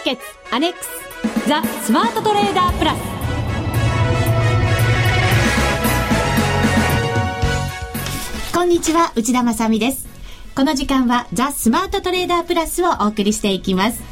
ーケッツアネックスザ・スマートトレーダープラス。こんにちは内田まさです。この時間はザ・スマートトレーダープラスをお送りしていきます。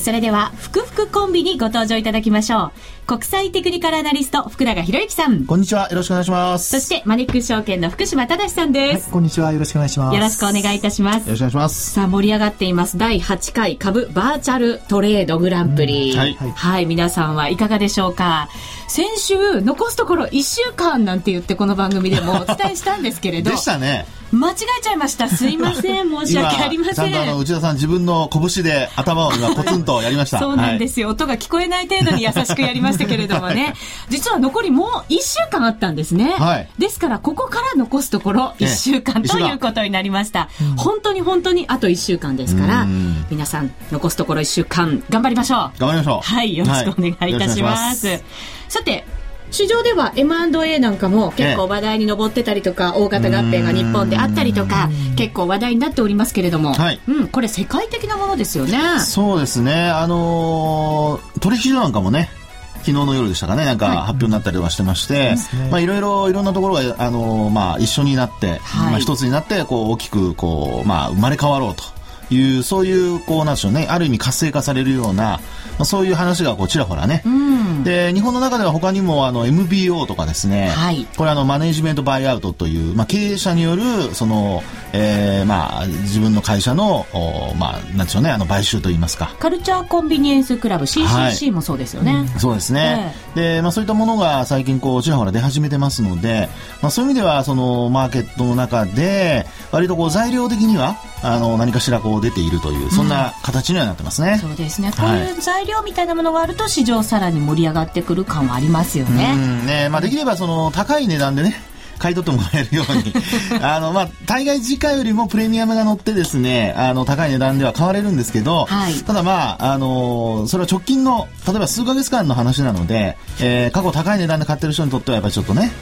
それでは、ふくふくコンビにご登場いただきましょう。国際テクニカルアナリスト、福永博之さん。こんにちは。よろしくお願いします。そして、マネックス証券の福島正さんです、はい。こんにちは。よろしくお願いします。よろしくお願いいたします。よろしくお願いします。さあ、盛り上がっています。第8回株バーチャルトレードグランプリ。はい、はい。皆さんはいかがでしょうか先週、残すところ1週間なんて言ってこの番組でもお伝えしたんですけれど。でしたね。間違えちゃいました。すいません。申し訳ありません。ちゃんとあの、内田さん自分の拳で頭を今コツンとやりました。そうなんですよ、はい、音が聞こえない程度に優しくやりましたけれどもね。実は残りもう1週間あったんですね。はい、ですから、ここから残すところ1週間ということになりました。本当に本当にあと1週間ですから、皆さん残すところ1週間頑張りましょう。頑張りましょう。はい、よろしくお願いいたします。はい、さて、市場では M&A なんかも結構話題に上ってたりとか、大型合併が日本であったりとか、結構話題になっておりますけれども、はい、うん、これ世界的なものですよね。そうですね。あのー、取引所なんかもね、昨日の夜でしたかね、なんか発表になったりとかしてまして、はい、まあいろいろいろんなところが、あのー、まあ一緒になって、はい、まあ一つになって、こう大きく、こう、まあ生まれ変わろうと。いうそういうこうなんでしょうねある意味活性化されるような、まあ、そういう話がこうちらほらね、うん、で日本の中では他にもあの MBO とかですね、はい、これあのマネジメントバイアウトという、まあ、経営者によるその、えー、まあ自分の会社のおまあなんでしょうねあの買収といいますか。カルチャーコンビニエンスクラブ CCC もそうですよね、はいうん、そうですね、えー、で、まあ、そういったものが最近こうちらほら出始めてますので、まあ、そういう意味ではそのマーケットの中で割とこう材料的にはあの何かしらこう出ているというそんな形にはなってますね、うん、そうですね。こういう材料みたいなものがあると市場さらに盛り上がってくる感はありますよね,、うん。ねまあ、できればその高い値段でね買い取ってもらえるように あの、まあ、大概時価よりもプレミアムが乗ってですね、あの、高い値段では買われるんですけど、はい、ただまあ、あの、それは直近の、例えば数ヶ月間の話なので、えー、過去高い値段で買ってる人にとってはやっぱりちょっとね、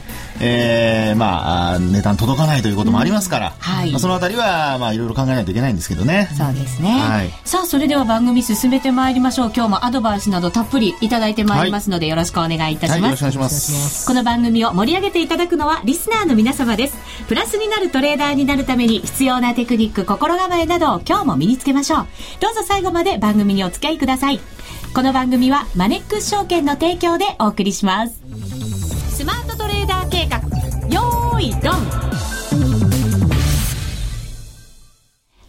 えー、まあ、値段届かないということもありますから、うん、はい、まあ、そのあたりは、まあ、いろいろ考えないといけないんですけどね。そうですね。はい、さあ、それでは番組進めてまいりましょう。今日もアドバイスなどたっぷりいただいてまいりますので、はい、よろしくお願いいたします。はい、よろしくお願いします。この番組を盛り上げていただくのは、リスナーの皆様です。ですプラスになるトレーダーになるために必要なテクニック心構えなどを今日も身につけましょうどうぞ最後まで番組にお付き合いくださいこの番組はマネックス証券の提供でお送りしますスマートトレーダー計画よーいドン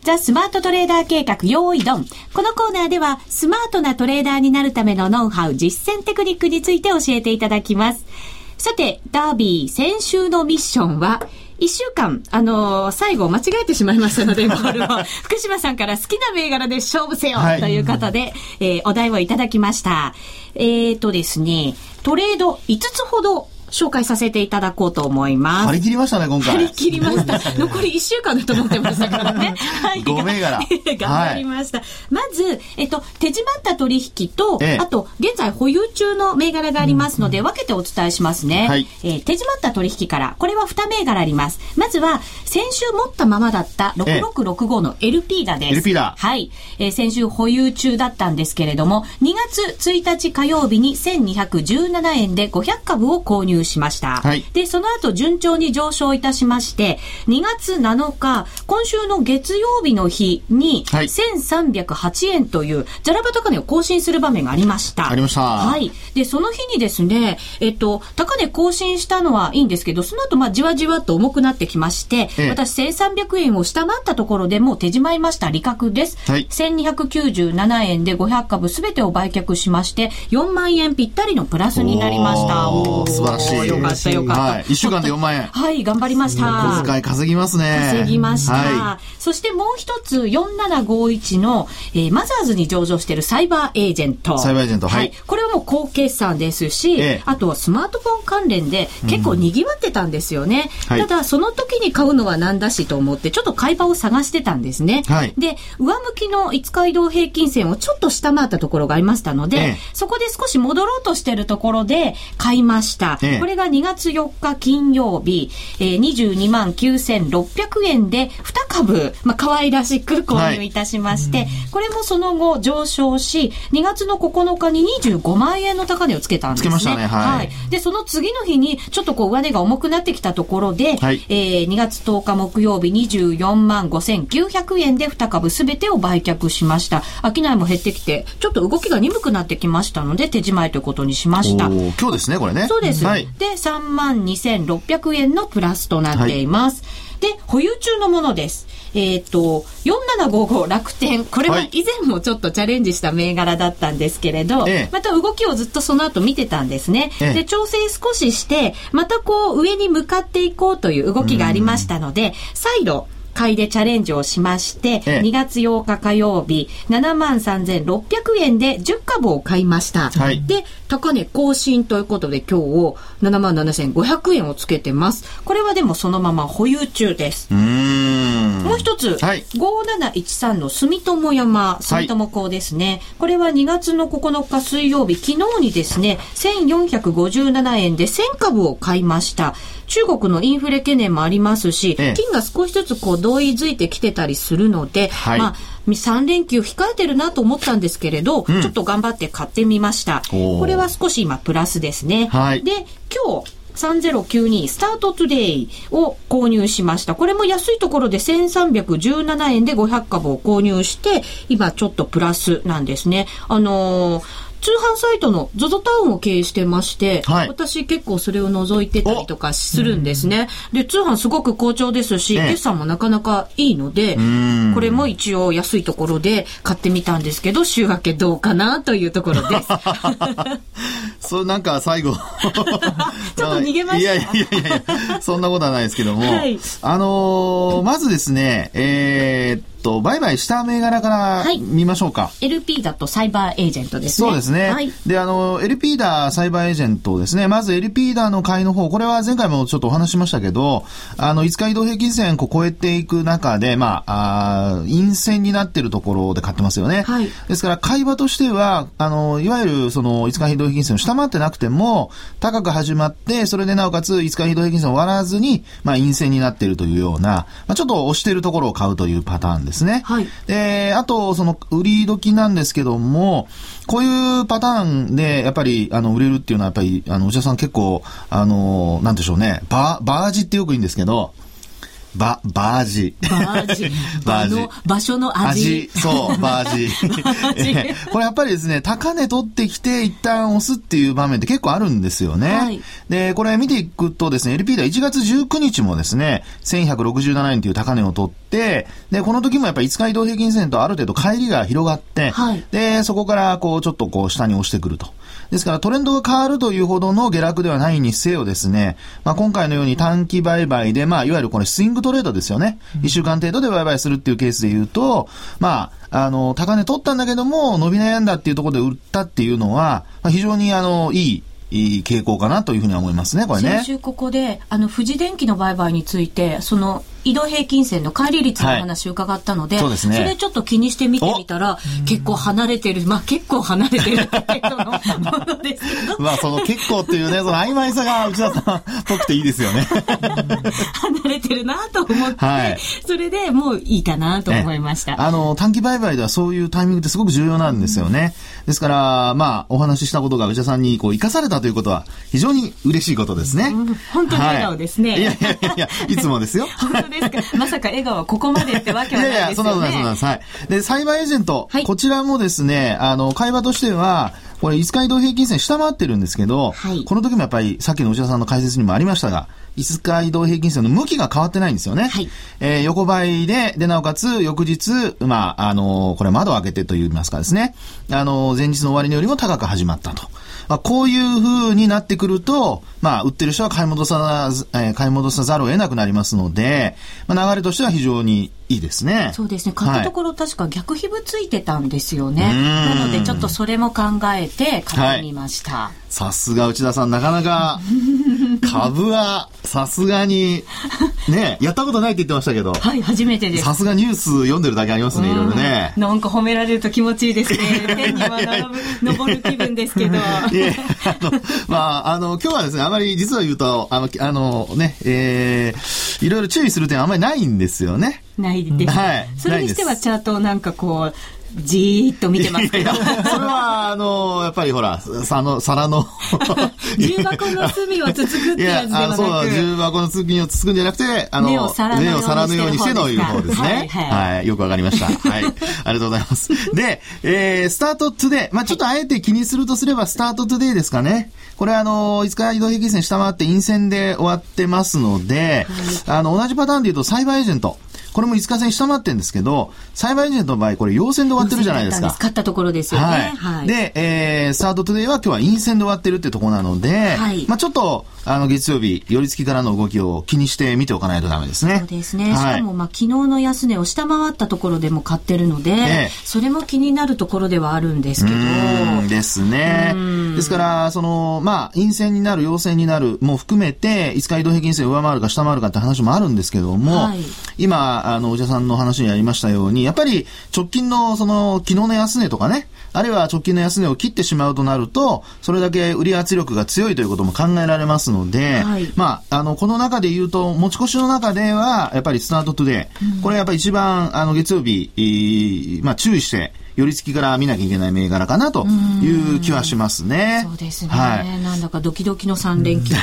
ザ・スマートトレーダー計画用意ドン。このコーナーでは、スマートなトレーダーになるためのノウハウ、実践テクニックについて教えていただきます。さて、ダービー、先週のミッションは、一週間、あのー、最後間違えてしまいましたので、ボールを、福島さんから好きな銘柄で勝負せよ、ということで、えー、お題をいただきました。えっ、ー、とですね、トレード5つほど紹介させていただこうと思います。張り切りましたね、今回。張り切りました。残り1週間だと思ってましたからね。はい。5銘柄。頑張りました。はい、まず、えっと、手締まった取引と、ええ、あと、現在保有中の銘柄がありますので、分けてお伝えしますね。はい、えー、手締まった取引から、これは2銘柄あります。まずは、先週持ったままだった6665の LP だです。LP だ。はい。えー、先週保有中だったんですけれども、2月1日火曜日に1217円で500株を購入しました。はい、で、その後順調に上昇いたしまして、2月7日、今週の月曜日の日に、1308円という、ザラバ高値を更新する場面がありました。ありました。はい。で、その日にですね、えっと、高値更新したのはいいんですけど、その後、まあ、じわじわと重くなってきまして、ええ、私、1300円を下回ったところでもう手じまいました。利確です。はい。1297円で500株すべてを売却しまして、4万円ぴったりのプラスになりました。おお素晴らしい。よかったよかった。はい。1週間で4万円。はい、頑張りました。小遣い稼ぎますね。稼ぎました。はい、そしてもう一つ、4751の、えー、マザーズに上場しているサイバーエージェント。サイバーエージェント、はい。これはもう高決算ですし、えあとはスマートフォン関連で結構賑わってたんですよね。うん、ただ、その時に買うのはなんだしと思って、ちょっと買い場を探してたんですね。はい、で、上向きの5日移動平均線をちょっと下回ったところがありましたので、えそこで少し戻ろうとしてるところで買いました。これが2月4日金曜日、えー、22万9600円で2株、まあ、可愛らしく購入いたしまして、はい、これもその後上昇し、2月の9日に25万円の高値をつけたんですね。つけましたね。はい。はい、で、その次の日に、ちょっとこう上値が重くなってきたところで、はい、えー、2月10日木曜日24万5900円で2株すべてを売却しました。商いも減ってきて、ちょっと動きが鈍くなってきましたので、手仕舞いということにしました。今日ですね、これね。そうです。はい、で、3万2600円のプラスとなっています。はいで、保有中のものです。えっ、ー、と、4755楽天。これは以前もちょっとチャレンジした銘柄だったんですけれど、また動きをずっとその後見てたんですね。で、調整少しして、またこう上に向かっていこうという動きがありましたので、再度、買いでチャレンジをしまして、ええ、2月8日火曜日、7万3600円で10株を買いました。はい、で、高値更新ということで今日7万7500円をつけてます。これはでもそのまま保有中です。もう一つ、はい、5713の住友山、住友港ですね、はい、これは2月の9日水曜日、昨日にですね、1457円で1000株を買いました。中国のインフレ懸念もありますし、ええ、金が少しずつこう同意づいてきてたりするので、はい、まあ、3連休控えてるなと思ったんですけれど、うん、ちょっと頑張って買ってみました。これは少し今プラスですね。はい、で、今日、3092スタートトゥデイを購入しました。これも安いところで1317円で500株を購入して、今ちょっとプラスなんですね。あのー通販サイトの ZOZO タウンを経営してまして、はい、私結構それを覗いてたりとかするんですね。で、通販すごく好調ですし、決算もなかなかいいので、これも一応安いところで買ってみたんですけど、週明けどうかなというところです。そう、なんか最後。ちょっと逃げました。いやいやいやいや、そんなことはないですけども、はい、あのー、まずですね、えー、と、売買した銘柄から見ましょうか。はい、LP だとサイバーエージェントですね。そうですね。はい、で、あの、LP だサイバーエージェントですね。まず LP だの買いの方、これは前回もちょっとお話しましたけど、あの、5日移動平均線を超えていく中で、まあ、あ陰線になっているところで買ってますよね。はい、ですから、買い場としては、あの、いわゆるその5日移動平均線を下回ってなくても、高く始まって、それでなおかつ5日移動平均線を割らずに、まあ、陰線になっているというような、まあ、ちょっと押しているところを買うというパターンですね。はい。で、あと、その、売り時なんですけども、こういうパターンで、やっぱり、あの、売れるっていうのは、やっぱり、あの、お茶さん結構、あの、なんでしょうね、ババージってよく言うんですけど、バ、バージ。バージ。バージ。場所の味。味。そう、バージ。これやっぱりですね、高値取ってきて一旦押すっていう場面って結構あるんですよね。はい、で、これ見ていくとですね、LP では1月19日もですね、1167円という高値を取って、で、この時もやっぱり5日移動平均線とある程度帰りが広がって、はい、で、そこからこうちょっとこう下に押してくると。ですからトレンドが変わるというほどの下落ではないにせよですね、まあ、今回のように短期売買で、まあ、いわゆるこれスイングトレードですよね。一、週間程度で売買するっていうケースで言うと、まあ、あの、高値取ったんだけども、伸び悩んだっていうところで売ったっていうのは、まあ、非常にあの、いい、いい傾向かなというふうに思いますね、これね。先週ここで、あの、富士電機の売買について、その、移動平均線の乖離率の話を伺ったので、はい、そうですね、それちょっと気にして見てみたら、結構離れてる、まあ結構離れてる程度のものですけど。まあその結構っていうね、その曖昧さが内田さんっぽくていいですよね。離れてるなと思って、はい、それでもういいかなと思いました。あの、短期売買ではそういうタイミングってすごく重要なんですよね。ですから、まあお話ししたことが内田さんにこう生かされたということは非常に嬉しいことですね。うん、本当に笑顔ですね。はい、いやいやいや、いつもですよ。ですか。まさか笑顔はここまでってわけはないですよね。いやいや、そんなことない、そんなことない。はい。で、サイバーエージェント、はい、こちらもですね、あの、会話としては、これ、5日移動平均線下回ってるんですけど、はい、この時もやっぱり、さっきの内田さんの解説にもありましたが、5日移動平均線の向きが変わってないんですよね。はい、えー、横ばいで、で、なおかつ、翌日、まあ、あのー、これ窓を開けてと言いますかですね、あのー、前日の終わりよりも高く始まったと。まあ、こういう風になってくると、まあ、売ってる人は買い戻さ、えー、買い戻さざるを得なくなりますので、まあ、流れとしては非常にいいですね。そうですね。買ったところ、はい、確か逆皮膚ついてたんですよね。なので、ちょっとそれも考えて買ってみました。はい、さすが内田さん、なかなか 株はさすがに、ね、やったことないって言ってましたけど。はい、初めてです。さすがニュース読んでるだけありますね、いろいろね。なんか褒められると気持ちいいですね。天には登る気分ですけど。まあ、あの、今日はですね、あまり実は言うと、あの、あのね、えー、いろいろ注意する点はあんまりないんですよね。ないです。はい。それにしてはチャートをなんかこう、じーっと見てますけど。いやいやそれは、あの、やっぱりほら、さの、皿の 重箱の隅をつつくってやつではなくそう、重箱の隅をつつくんじゃなくて、あの、目を皿のようにしてのいう方ですね。はい、はい、はい。よくわかりました。はい。ありがとうございます。で、えー、スタートトゥデイ。まあちょっとあえて気にするとすれば、スタートトゥデイですかね。これあの、5日移動平均線下回って陰線で終わってますので、はい、あの、同じパターンで言うと、サイバーエージェント。これも5日線下回ってるんですけど、サイバーエージェントの場合、これ陽線で終わってるじゃないですか。使ったところですよね。はい。はい、で、えー、サードトゥデイは今日は陰線で終わってるってところなので、はい、まあちょっと、あの、月曜日、寄り付きからの動きを気にして見ておかないとダメですね。そうですね。はい、しかも、まあ昨日の安値を下回ったところでも買ってるので、ええ、それも気になるところではあるんですけど。ですね。ですから、その、まあ、陰線になる、陽線になるも含めて、5日移動平均線上回るか下回るかって話もあるんですけども、はい、今、あの、おじさんの話にありましたように、やっぱり直近のその昨日の安値とかね、あるいは直近の安値を切ってしまうとなると、それだけ売り圧力が強いということも考えられますので、はい、まあ、あの、この中で言うと、持ち越しの中では、やっぱりスタートトゥデイ、うん、これやっぱり一番、あの、月曜日、まあ、注意して、寄り付きから見なきゃいけない銘柄かなという気はしますね。そうですね。はい、なんだかドキドキの3連休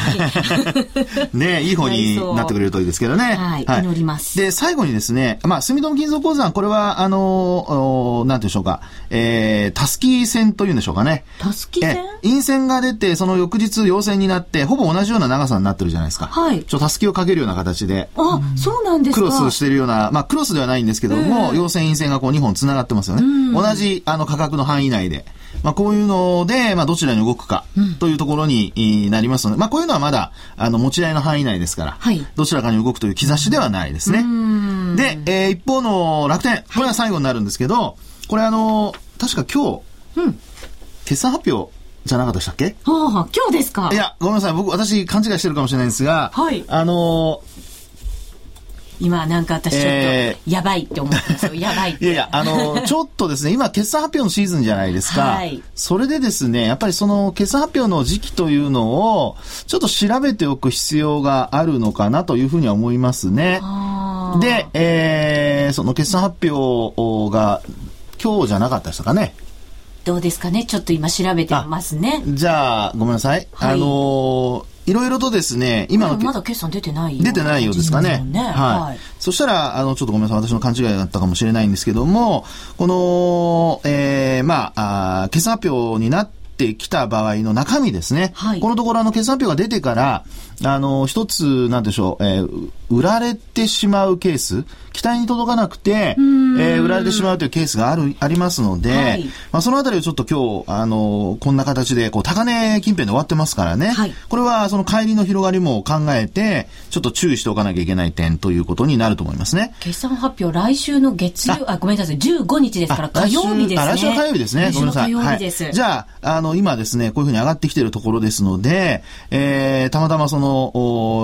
ねいい方になってくれるといいですけどね。はい。はい、祈ります。で、最後にですね、まあ、住友金属鉱山、これは、あの、なんていうんでしょうか、えー、たすき線というんでしょうかね。たすき線陰線が出て、その翌日陽線になって、ほぼ同じような長さになってるじゃないですか。はい。ちょ、たすきをかけるような形で。あ、そうなんですか。クロスしてるような、まあ、クロスではないんですけども、陽線陰線がこう2本繋がってますよね。同じ、あの、価格の範囲内で。まあ、こういうので、まあ、どちらに動くかというところになりますので、まあ、こういうのはまだ、あの、持ち合いの範囲内ですから、はい、どちらかに動くという兆しではないですね。で、えー、一方の楽天、これは最後になるんですけど、はい、これあの、確か今日、うん、決算発表じゃなかったでしたっけ？はあ、今日ですか？いや、ごめんなさい。僕、私、勘違いしてるかもしれないんですが、はい。あの今なんか私ちょっと、やばいって思ってますよ。やばいって。いやいや、あの、ちょっとですね、今決算発表のシーズンじゃないですか。はい。それでですね、やっぱりその決算発表の時期というのを、ちょっと調べておく必要があるのかなというふうには思いますね。で、えー、その決算発表が今日じゃなかったですかね。どうですかね？ちょっと今調べてますね。じゃあ、ごめんなさい。はい、あのーいろいろとですね、今の。まだ決算出てない出てないようですかね。ねはい、はい。そしたら、あの、ちょっとごめんなさい。私の勘違いだったかもしれないんですけども、この、えー、まあ、あ決算発表になってきた場合の中身ですね。はい、このところ、あの、決算発表が出てから、あの、一つ、なんでしょう、えー、売られてしまうケース、期待に届かなくて、えー、売られてしまうというケースがある、ありますので、はい、まあ、そのあたりをちょっと今日、あの、こんな形で、こう、高値近辺で終わってますからね。はい、これは、その帰りの広がりも考えて、ちょっと注意しておかなきゃいけない点ということになると思いますね。決算発表、来週の月曜、あ、ごめんなさい、15日ですから、火曜日ですね。来週の火曜日ですね。ごめんなさい。はい、じゃあ、あの、今ですね、こういうふうに上がってきているところですので、えー、たまたまその、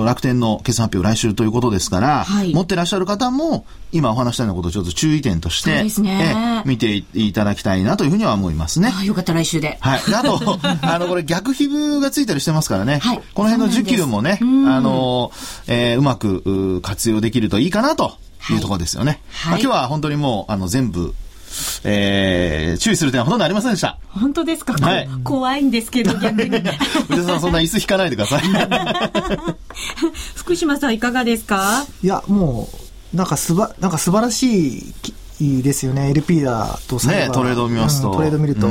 楽天の決算発表来週ということですから、はい、持ってらっしゃる方も、今お話したようなことをちょっと注意点として、ね、え見ていただきたいなというふうには思いますね。あよかった来週で。はい。あと、あの、これ逆皮膚がついたりしてますからね。はい。この辺の需給もね、あの、えー、うまく活用できるといいかなというところですよね。はい、まあ、今日は本当にもう、あの、全部、えー、注意する点はほとんどありませんでした。本当ですか、はい、怖いんですけど、逆に。内田さん、そんな椅子引かないでください。福島さん、いかがですか？いや、もう、なんかすば、なんか素晴らしい、いいですよね。LP だとサイバー。ね、トレードを見ますと。うん、トレード見ると。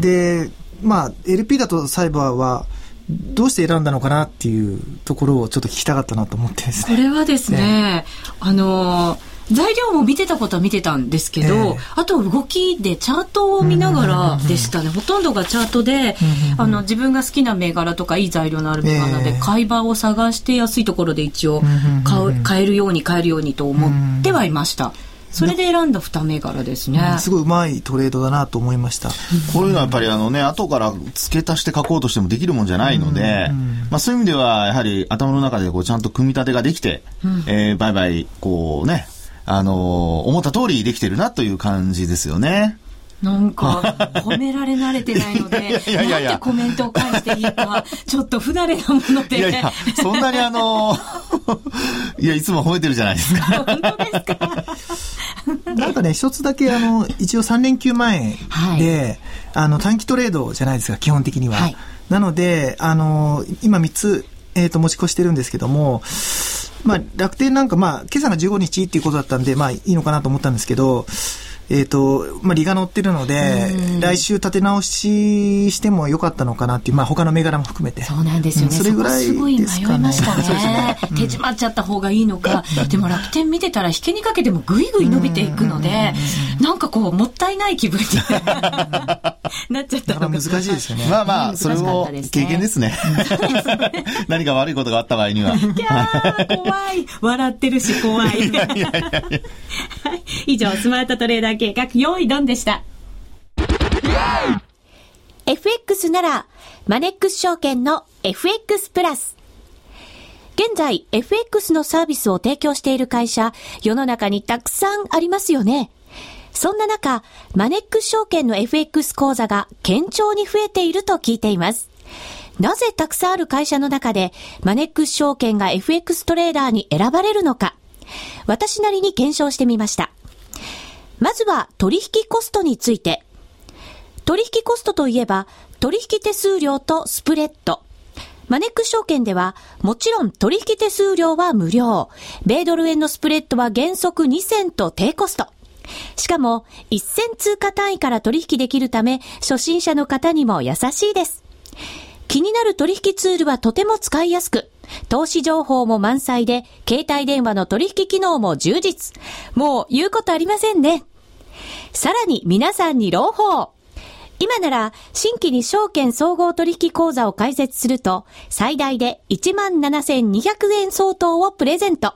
で、まあ、LP だとサイバーは、どうして選んだのかなっていうところをちょっと聞きたかったなと思ってですね。これはですね、ねあのー材料も見てたことは見てたんですけど、えー、あと動きでチャートを見ながらでしたね。ほとんどがチャートで、あの、自分が好きな銘柄とかいい材料のある銘柄で、買い場を探して安いところで一応買う、買えるように買えるようにと思ってはいました。それで選んだ二銘柄ですね、すごいうまいトレードだなと思いました。こういうのはやっぱりあのね、後から付け足して書こうとしてもできるもんじゃないので、まあそういう意味ではやはり頭の中でこうちゃんと組み立てができて、うん、えー、バイバイこうね、あの、思った通りできてるなという感じですよね。なんか、褒められ慣れてないので、いやいやいやなんてコメントを返していいか、ちょっと不慣れなもので。いやいや、そんなにあの、いや、いつも褒めてるじゃないですか。本当ですか？なんかね、一つだけ、あの、一応3連休前で、はい、あの、短期トレードじゃないですか、基本的には。はい、なので、あの、今3つ、えっ、ー、と、持ち越してるんですけども、まあ、楽天なんか、まあ、今朝が15日っていうことだったんで、まあ、いいのかなと思ったんですけど、えっ、ー、と、まあ、利が乗ってるので、来週立て直ししてもよかったのかなっていう、まあ、他の銘柄も含めて。そうなんですよね。うん、それぐらいすごい迷いましたね。ね手締まっちゃった方がいいのか。でも楽天見てたら、引けにかけてもぐいぐい伸びていくので、なんかこう、もったいない気分に なっちゃったのが。難しいですよね。まあまあ、それも経験ですね。何か悪いことがあった場合には。いやー、怖い。笑ってるし怖い。いやいやいや以上、スマートトレーダー計画、用意ドンでした。FX なら、マネックス証券の FX プラス。現在、FX のサービスを提供している会社、世の中にたくさんありますよね。そんな中、マネックス証券の FX 講座が堅調に増えていると聞いています。なぜたくさんある会社の中で、マネックス証券が FX トレーダーに選ばれるのか、私なりに検証してみました。まずは取引コストについて。取引コストといえば、取引手数料とスプレッド。マネックス証券では、もちろん取引手数料は無料。米ドル円のスプレッドは原則2銭と低コスト。しかも、1銭通貨単位から取引できるため、初心者の方にも優しいです。気になる取引ツールはとても使いやすく、投資情報も満載で、携帯電話の取引機能も充実。もう言うことありませんね。さらに皆さんに朗報今なら、新規に証券総合取引口座を開設すると、最大で17,200円相当をプレゼント。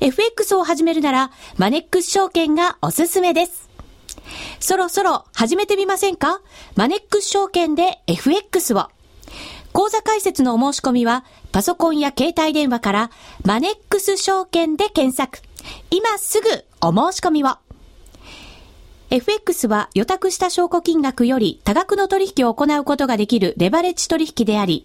FX を始めるなら、マネックス証券がおすすめです。そろそろ始めてみませんか？マネックス証券で FX を。口座開設のお申し込みは、パソコンや携帯電話から、マネックス証券で検索。今すぐお申し込みを。FX は予託した証拠金額より多額の取引を行うことができるレバレッジ取引であり、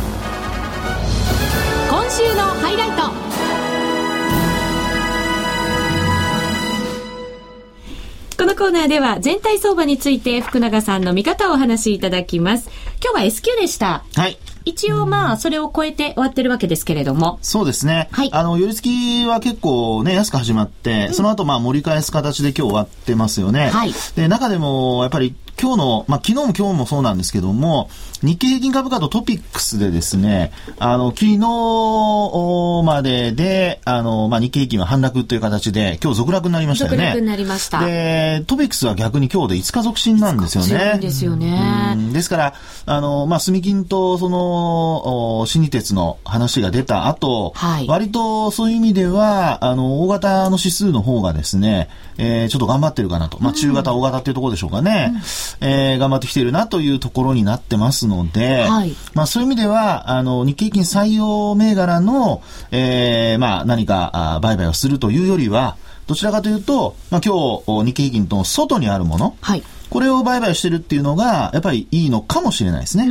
今週のハイライト。このコーナーでは全体相場について福永さんの見方をお話しいただきます。今日は S q でした。はい。一応まあ、それを超えて終わってるわけですけれども。そうですね。はい。あの、寄り付きは結構ね、安く始まって、うん、その後まあ盛り返す形で今日終わってますよね。はい。で、中でも、やっぱり今日の、まあ、昨日も今日もそうなんですけども、日経平均株価とトピックスでですね、あの、昨日までで、あの、まあ、日経平均は反落という形で、今日続落になりましたよね。続落になりました。で、トピックスは逆に今日で5日続伸なんですよね。ですよね。ですから、あの、まあ、住金とその、新日鉄の話が出た後、はい、割とそういう意味では、あの、大型の指数の方がですね、えー、ちょっと頑張ってるかなと。まあ、中型、大型っていうところでしょうかね。うんえー、頑張ってきているなというところになってますので、はい、まあそういう意味では、あの、日経平均採用銘柄の、えー、まあ何かあ売買をするというよりは、どちらかというと、まあ今日、日経平均と外にあるもの、はいこれを売買してるっていうのが、やっぱりいいのかもしれないですね。え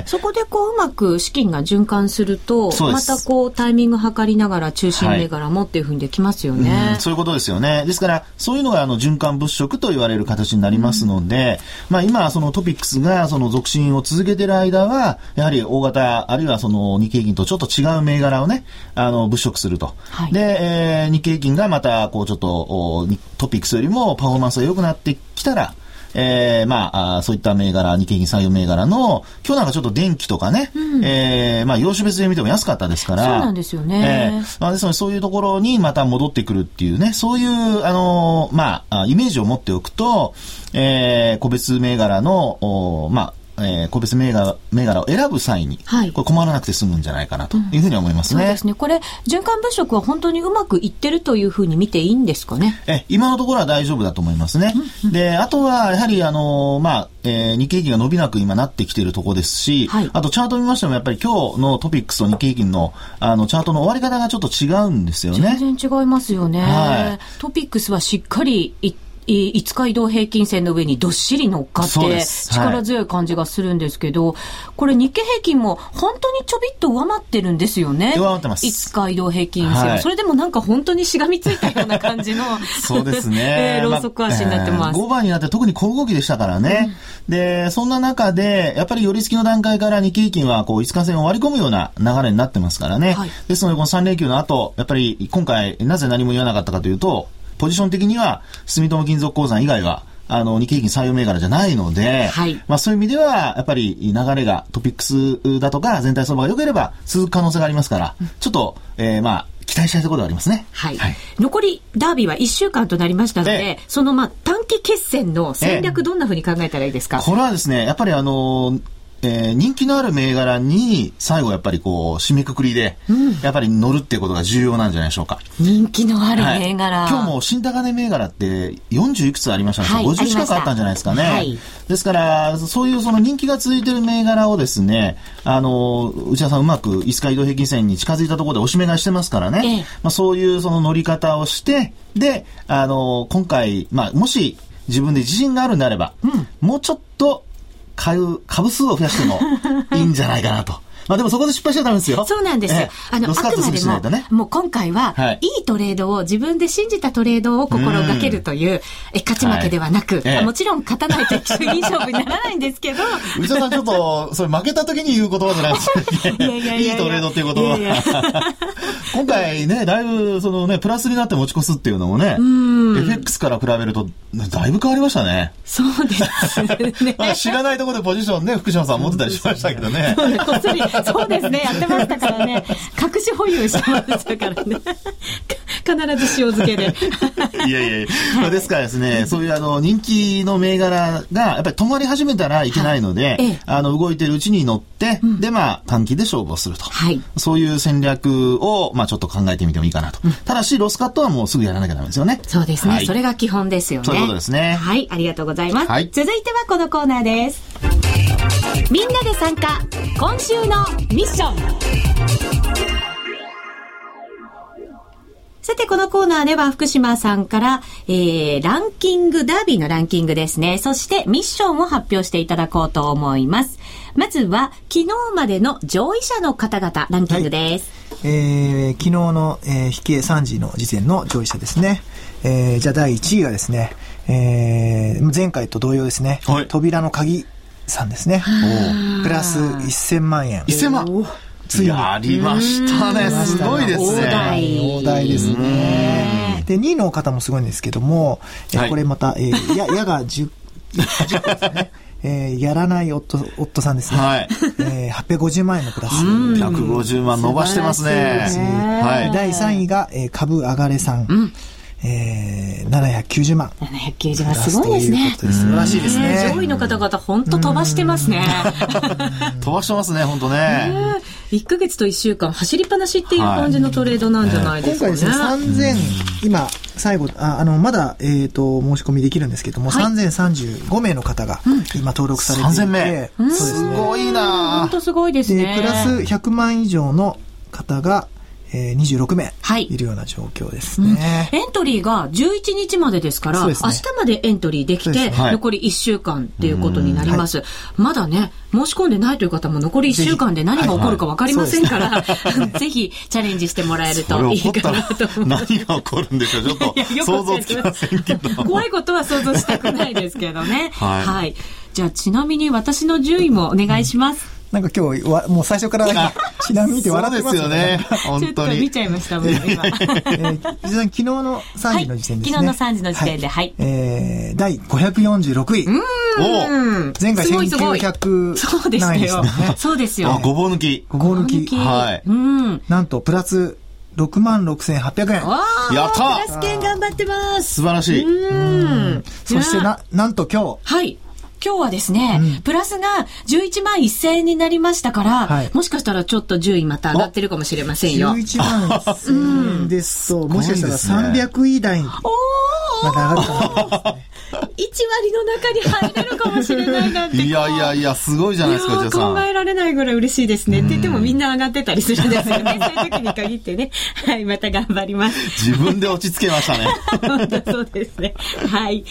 ー、そこでこう、うまく資金が循環すると、またこう、タイミング測りながら、中心銘柄もっていうふうにできますよね、はい、うそういうことですよね。ですから、そういうのがあの循環物色と言われる形になりますので、まあ今、そのトピックスがその続伸を続けている間は、やはり大型、あるいはその日経平均とちょっと違う銘柄をね、あの、物色すると。はい、で、えー、日経平均がまた、こう、ちょっと、トピックスよりもパフォーマンスが良くなってきたら、えー、まあ、あそういった銘柄、日経平均採用銘柄の、今日なんかちょっと電気とかね、うん、えー、まあ、業種別で見ても安かったですから、そうなんですよね。えー、まあ、ですので、そういうところにまた戻ってくるっていうね、そういう、あのー、まあ、イメージを持っておくと、えー、個別銘柄の、おまあ、えー、個別銘柄銘柄を選ぶ際に、はい、これ困らなくて済むんじゃないかなというふうに思いますね。うん、そうですね。これ、循環物色は本当にうまくいってるというふうに見ていいんですかね？え、今のところは大丈夫だと思いますね。うんうん、で、あとは、やはり、あのー、まあ、えー、日経平均が伸びなく今なってきているところですし、はい、あとチャート見ましてもやっぱり今日のトピックスと日経平均のあのチャートの終わり方がちょっと違うんですよね。全然違いますよね。はい、トピックスはしっかりい5日移動平均線の上にどっしり乗っかって、力強い感じがするんですけど、はい、これ日経平均も本当にちょびっと上回ってるんですよね。上回ってます。5日移動平均線、はい、それでもなんか本当にしがみついたような感じの そうですね。えー、ローソク足になってます。まあ、5番になって特に小動きでしたからね。うん、で、そんな中で、やっぱり寄り付きの段階から日経平均はこう5日線を割り込むような流れになってますからね。はい、ですので、この3連休の後、やっぱり今回なぜ何も言わなかったかというと、ポジション的には、住友金属鉱山以外は、あの、日経平均採用銘柄じゃないので、はい、まあそういう意味では、やっぱり流れがトピックスだとか全体相場が良ければ続く可能性がありますから、ちょっと、えー、まあ、期待したいところではありますね。はい。はい、残り、ダービーは1週間となりましたので、そのまあ短期決戦の戦略、どんなふうに考えたらいいですか、これはですね、やっぱりあのえー、人気のある銘柄に最後やっぱりこう締めくくりで、うん、やっぱり乗るっていうことが重要なんじゃないでしょうか。人気のある銘柄、はい、今日も新高値銘柄って40いくつありましたね、はい、50近くあったんじゃないですかね、はい、ですからそういうその人気が続いてる銘柄をですねあの内田さんうまく5日移動平均線に近づいたところで押し目買いしてますからね、ええ、まあ、そういうその乗り方をしてであの今回、まあ、もし自分で自信があるんであれば、うん、もうちょっと買う株数を増やしてもいいんじゃないかなと。まあでもそこで失敗しちゃダメですよ。そうなんですよ。あの、あくまでも、ね、もう今回は、はい、いいトレードを、自分で信じたトレードを心がけるという、え勝ち負けではなく、はい、もちろん勝たないと一い勝負にならないんですけど。内田さんちょっと、それ負けた時に言う言葉じゃないですよ、ね。いやいやいやいいトレードっていうことは。今回ね、だいぶ、そのね、プラスになって持ち越すっていうのもね、FX から比べると、だいぶ変わりましたね。そうですね。知らないところでポジションね、福島さん持ってたりしましたけどね。こっそり、そうですね、やってましたからね。隠し保有してましたからね。必ず塩漬けで。いやいやいや、ですからですね、そういうあの、人気の銘柄が、やっぱり止まり始めたらいけないので、はい、あの、動いてるうちに乗って、うん、で、まあ、短期で勝負をすると。はい。そういう戦略を、まあ、ちょっと考えてみてもいいかなと。うん、ただし、ロスカットはもうすぐやらなきゃダメですよね。そうですね。はい、それが基本ですよね。そういうことですね。はい、ありがとうございます。はい、続いてはこのコーナーです。みんなで参加、今週のミッション。さて、このコーナーでは福島さんから、えー、ランキング、ダービーのランキングですね。そしてミッションを発表していただこうと思います。まずは、昨日までの上位者の方々、ランキングです。はい、えー、昨日の、えー、引け3時の時点の上位者ですね。えー、じゃあ第1位がですね、えー、前回と同様ですね。はい、扉の鍵さんですね。プラス1000万円。1000万ついに。やりましたね。すごいですね。大台。大台ですね。で、2位の方もすごいんですけども、えこれまた、えー、や、やが10、10個ですね。えー、やらない夫夫さんですね。はい。えー、850万円のプラス。150万伸ばしてますね。はい。第3位が、えー、株上がれさん。うんえー、790万。790万、すごいですね。素晴らしいですね。上位の方々、本当飛ばしてますね。飛ばしてますね、本当ね。1か月と1週間、走りっぱなしっていう感じのトレードなんじゃないですかね。今回ですね、3000、今、最後、ああの、まだ、えっ、ー、と、申し込みできるんですけども、はい、3035名の方が、今登録されていて、3000名、そうですね。すごいな本当すごいですね。プラス100万以上の方が、えー、26名い。るような状況ですね、うん、エントリーが11日までですから、ね、明日までエントリーできて、はい、残り1週間っていうことになります。はい、まだね、申し込んでないという方も残り1週間で何が起こるか分かりませんから、はいはい、ぜひチャレンジしてもらえるといいかなと思います。何が起こるんでしょう。ちょっと想像つきませんけど。怖いことは想像したくないですけどね。はい、はい。じゃあちなみに私の順位もお願いします。なんか今日わ、もう最初からちなみにって笑ってますよね。本当に。見ちゃいました、もう今。えー、昨日の3時の時点ですね。昨日の3時の時点で、はい。えー、第546位。うん。前回1900そうでしたよ。そうですよ。ごぼう抜き。ごぼう抜き。はい。うん。なんと、プラス、6万6800円。やったプラス券頑張ってます。素晴らしい。うん。そしてな、なんと今日。はい。今日はですね、うん、プラスが11万1000円になりましたから、はい、もしかしたらちょっと順位また上がってるかもしれませんよ。11万1000円ですと、もしかしたら300位台まで上がるかもしれないですね。1割の中に入れるかもしれないなんて。いやいやいや、すごいじゃないですか、じゃ考えられないぐらい嬉しいですね。って言ってもみんな上がってたりするんですよね。そういう時に限ってね。はい、また頑張ります。自分で落ち着けましたね。本当そうですね。はい。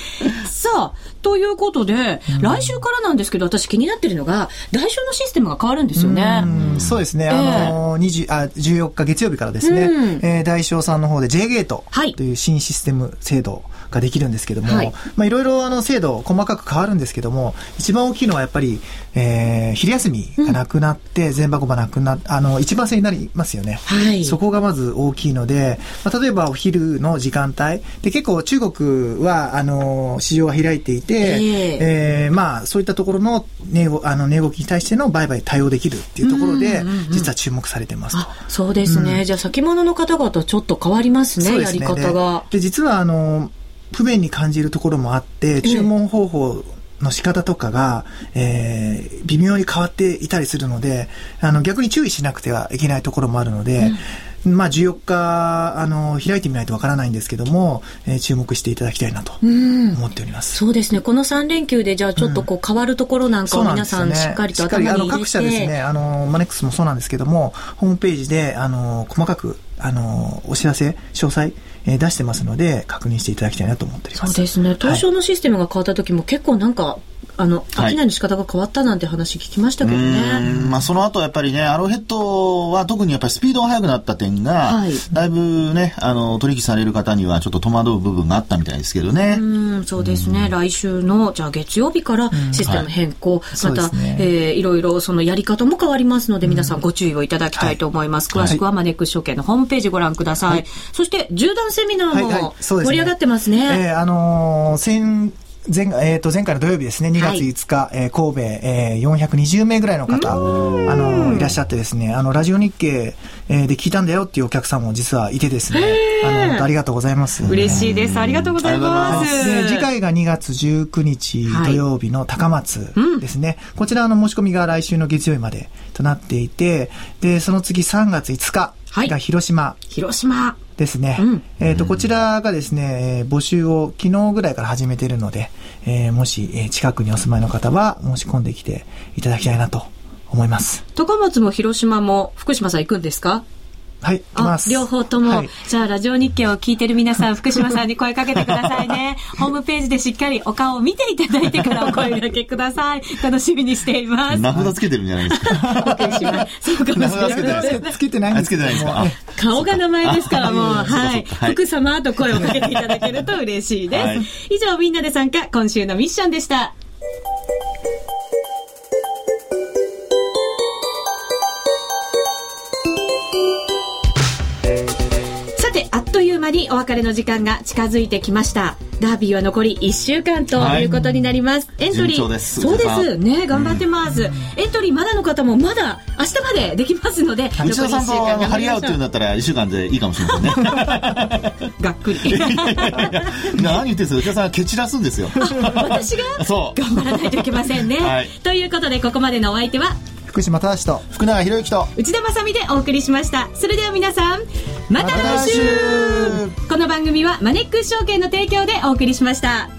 さあ、ということで、来週からなんですけど、私気になってるのが、代償のシステムが変わるんですよね。うそうですね。あの、20あ14日月曜日からですね、えー、代償さんの方で J ゲートという新システム制度ができるんですけども、はい、まあいろいろあの制度細かく変わるんですけども、一番大きいのはやっぱり、えー、昼休みがなくなって、全箱がなくなっあの、一番制になりますよね。はい、そこがまず大きいので、まあ、例えばお昼の時間帯、で結構中国は、あの、市場が開いていて、えー、えー、まあそういったところの値あの値動きに対しての売買対応できるっていうところで、実は注目されてますそうですね。うん、じゃあ先物の方々ちょっと変わりますね、すね。やり方が。で実はあの、不便に感じるところもあって、注文方法の仕方とかが、えー、微妙に変わっていたりするので、あの、逆に注意しなくてはいけないところもあるので、うん、まあ、14日、あの、開いてみないとわからないんですけども、えー、注目していただきたいなと思っております。うん、そうですね。この3連休で、じゃあちょっとこう変わるところなんかを皆さんしっかりと頭に入れて、ね、各社ですね、あの、マネックスもそうなんですけども、ホームページで、あの、細かく、あの、お知らせ、詳細、えー、出してますので、確認していただきたいなと思っております。そうですね。東証のシステムが変わった時も結構なんか、あの、商い。の仕方が変わったなんて話聞きましたけどね。まあ、その後やっぱりね、アローヘッドは特にやっぱりスピードが速くなった点が、はい、だいぶね、あの、取引される方にはちょっと戸惑う部分があったみたいですけどね。うん、そうですね。来週の、じゃあ月曜日からシステム変更、はい、また、ね、えー、いろいろそのやり方も変わりますので、皆さんご注意をいただきたいと思います。詳しくはマネックス証券のホームページご覧ください。そして、縦断セミナーも盛り上がってますね。はいはい、えー、あのー、先前,、えー、と前回の土曜日ですね、2月5日、はい、えー、神戸、えー、420名ぐらいの方、あの、いらっしゃってですね、あの、ラジオ日経、えー、で聞いたんだよっていうお客さんも実はいてですね、あの、ありがとうございます。嬉しいです。ありがとうございます。で、次回が2月19日土曜日の高松ですね。はいうん、こちらの申し込みが来週の月曜日までとなっていて、で、その次3月5日が広島。はい、広島。ですね。うん、えっ、ー、と、こちらがですね、募集を昨日ぐらいから始めているので、えー、もし、えー、近くにお住まいの方は申し込んできていただきたいなと思います。高松も広島も福島さん行くんですか？はい、あ両方とも、はい、じゃあラジオ日経を聞いてる皆さん、福島さんに声かけてくださいね。ホームページでしっかりお顔を見ていただいてからお声掛けください。楽しみにしています。名札つけてるんじゃないですか？そうかもしれない。つけてないんですけど。顔が名前ですからもう、はい。福様と声をかけていただけると嬉しいです。はい、以上、みんなで参加、今週のミッションでした。間にお別れの時間が近づいてきました。ダービーは残り1週間ということになります、はい、エントリー。そうです。ね頑張ってます、うん、エントリーまだの方もまだ明日までできますので。内田さんと張り合うっていうんだったら1週間でいいかもしれませんね。がっくり。何言ってんすか？内田さん蹴散らすんですよ。私が？そう。頑張らないといけませんね、はい、ということでここまでのお相手は？福島正と福永博之と。内田まさでお送りしました。それでは皆さんまた来週。この番組はマネックス証券の提供でお送りしました